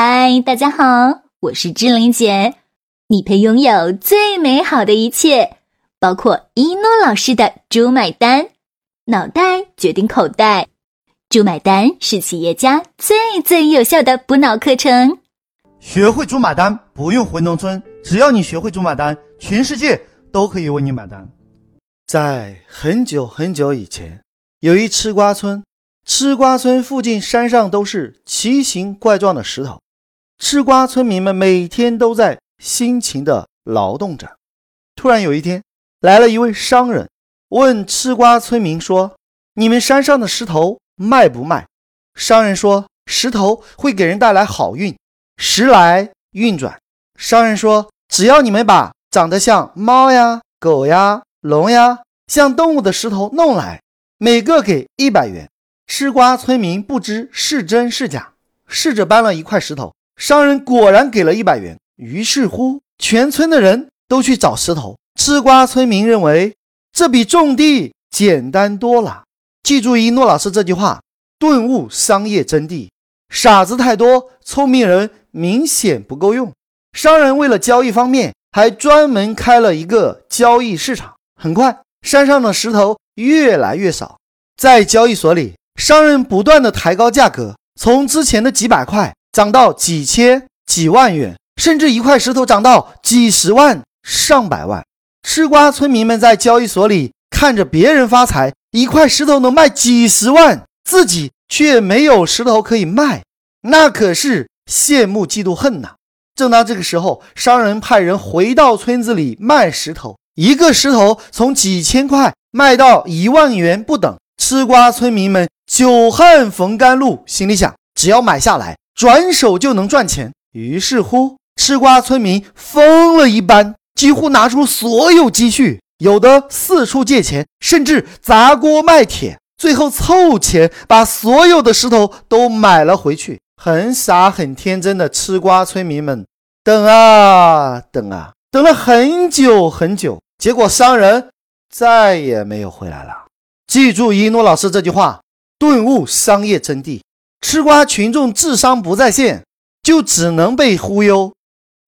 嗨，大家好，我是志玲姐。你配拥有最美好的一切，包括一诺老师的“猪买单”，脑袋决定口袋，“猪买单”是企业家最最有效的补脑课程。学会“猪买单”，不用回农村，只要你学会“猪买单”，全世界都可以为你买单。在很久很久以前，有一吃瓜村。吃瓜村附近山上都是奇形怪状的石头，吃瓜村民们每天都在辛勤的劳动着。突然有一天，来了一位商人，问吃瓜村民说：“你们山上的石头卖不卖？”商人说：“石头会给人带来好运，时来运转。”商人说：“只要你们把长得像猫呀、狗呀、龙呀，像动物的石头弄来，每个给一百元。”吃瓜村民不知是真是假，试着搬了一块石头，商人果然给了一百元。于是乎，全村的人都去找石头。吃瓜村民认为这比种地简单多了。记住一诺老师这句话，顿悟商业真谛：傻子太多，聪明人明显不够用。商人为了交易方便，还专门开了一个交易市场。很快，山上的石头越来越少，在交易所里。商人不断的抬高价格，从之前的几百块涨到几千、几万元，甚至一块石头涨到几十万、上百万。吃瓜村民们在交易所里看着别人发财，一块石头能卖几十万，自己却没有石头可以卖，那可是羡慕嫉妒恨呐。正当这个时候，商人派人回到村子里卖石头，一个石头从几千块卖到一万元不等。吃瓜村民们久旱逢甘露，心里想：只要买下来，转手就能赚钱。于是乎，吃瓜村民疯了一般，几乎拿出所有积蓄，有的四处借钱，甚至砸锅卖铁，最后凑钱把所有的石头都买了回去。很傻很天真的吃瓜村民们，等啊等啊，等了很久很久，结果商人再也没有回来了。记住一诺老师这句话，顿悟商业真谛。吃瓜群众智商不在线，就只能被忽悠。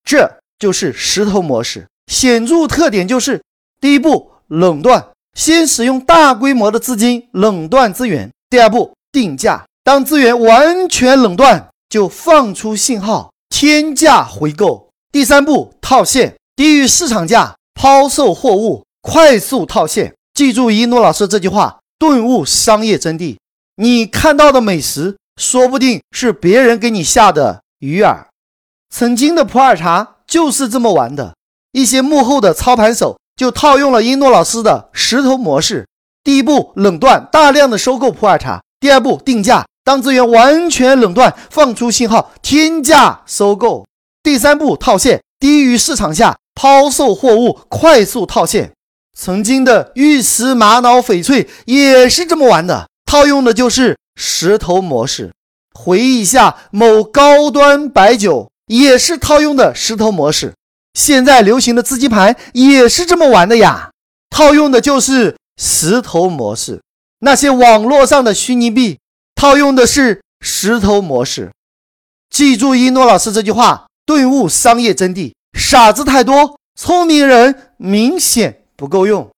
这就是石头模式，显著特点就是：第一步，垄断，先使用大规模的资金垄断资源；第二步，定价，当资源完全垄断，就放出信号，天价回购；第三步，套现，低于市场价抛售货物，快速套现。记住一诺老师这句话，顿悟商业真谛。你看到的美食，说不定是别人给你下的鱼饵。曾经的普洱茶就是这么玩的。一些幕后的操盘手就套用了一诺老师的石头模式：第一步，垄断，大量的收购普洱茶；第二步，定价，当资源完全垄断，放出信号，天价收购；第三步，套现，低于市场价抛售货物，快速套现。曾经的玉石、玛瑙、翡翠也是这么玩的，套用的就是石头模式。回忆一下，某高端白酒也是套用的石头模式。现在流行的资金盘也是这么玩的呀，套用的就是石头模式。那些网络上的虚拟币，套用的是石头模式。记住一诺老师这句话，顿悟商业真谛：傻子太多，聪明人明显。不够用。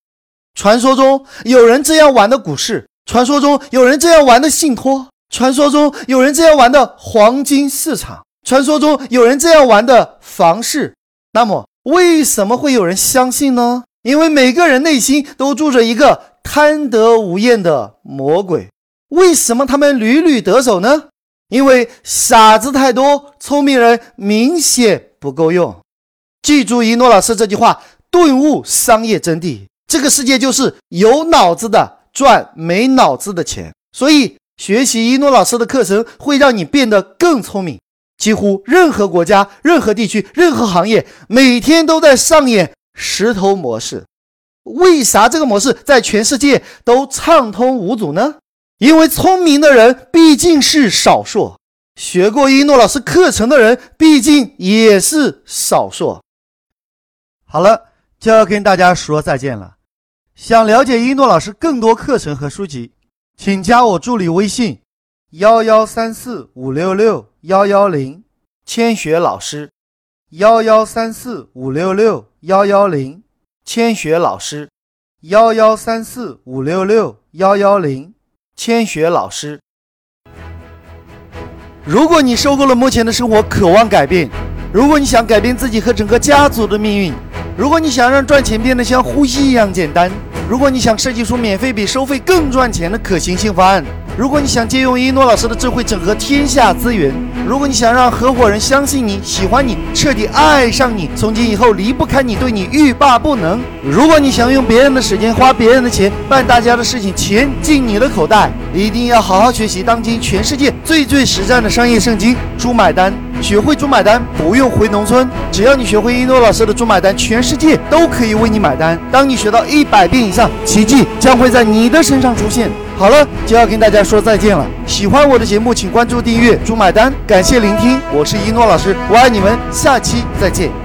传说中有人这样玩的股市，传说中有人这样玩的信托，传说中有人这样玩的黄金市场，传说中有人这样玩的房市。那么，为什么会有人相信呢？因为每个人内心都住着一个贪得无厌的魔鬼。为什么他们屡屡得手呢？因为傻子太多，聪明人明显不够用。记住一诺老师这句话。顿悟商业真谛，这个世界就是有脑子的赚没脑子的钱。所以，学习一诺老师的课程会让你变得更聪明。几乎任何国家、任何地区、任何行业，每天都在上演石头模式。为啥这个模式在全世界都畅通无阻呢？因为聪明的人毕竟是少数，学过一诺老师课程的人毕竟也是少数。好了。就要跟大家说再见了。想了解一诺老师更多课程和书籍，请加我助理微信：幺幺三四五六六幺幺零。千雪老师，幺幺三四五六六幺幺零，千雪老师，幺幺三四五六六幺幺零，千雪老师。如果你受够了目前的生活，渴望改变；如果你想改变自己和整个家族的命运；如果你想让赚钱变得像呼吸一样简单；如果你想设计出免费比收费更赚钱的可行性方案。如果你想借用一诺老师的智慧整合天下资源，如果你想让合伙人相信你、喜欢你、彻底爱上你，从今以后离不开你，对你欲罢不能；如果你想用别人的时间、花别人的钱办大家的事情，钱进你的口袋，一定要好好学习当今全世界最最实战的商业圣经《猪买单》，学会猪买单不用回农村，只要你学会一诺老师的猪买单，全世界都可以为你买单。当你学到一百遍以上，奇迹将会在你的身上出现。好了，就要跟大家说再见了。喜欢我的节目，请关注订阅“猪买单”。感谢聆听，我是一诺老师，我爱你们，下期再见。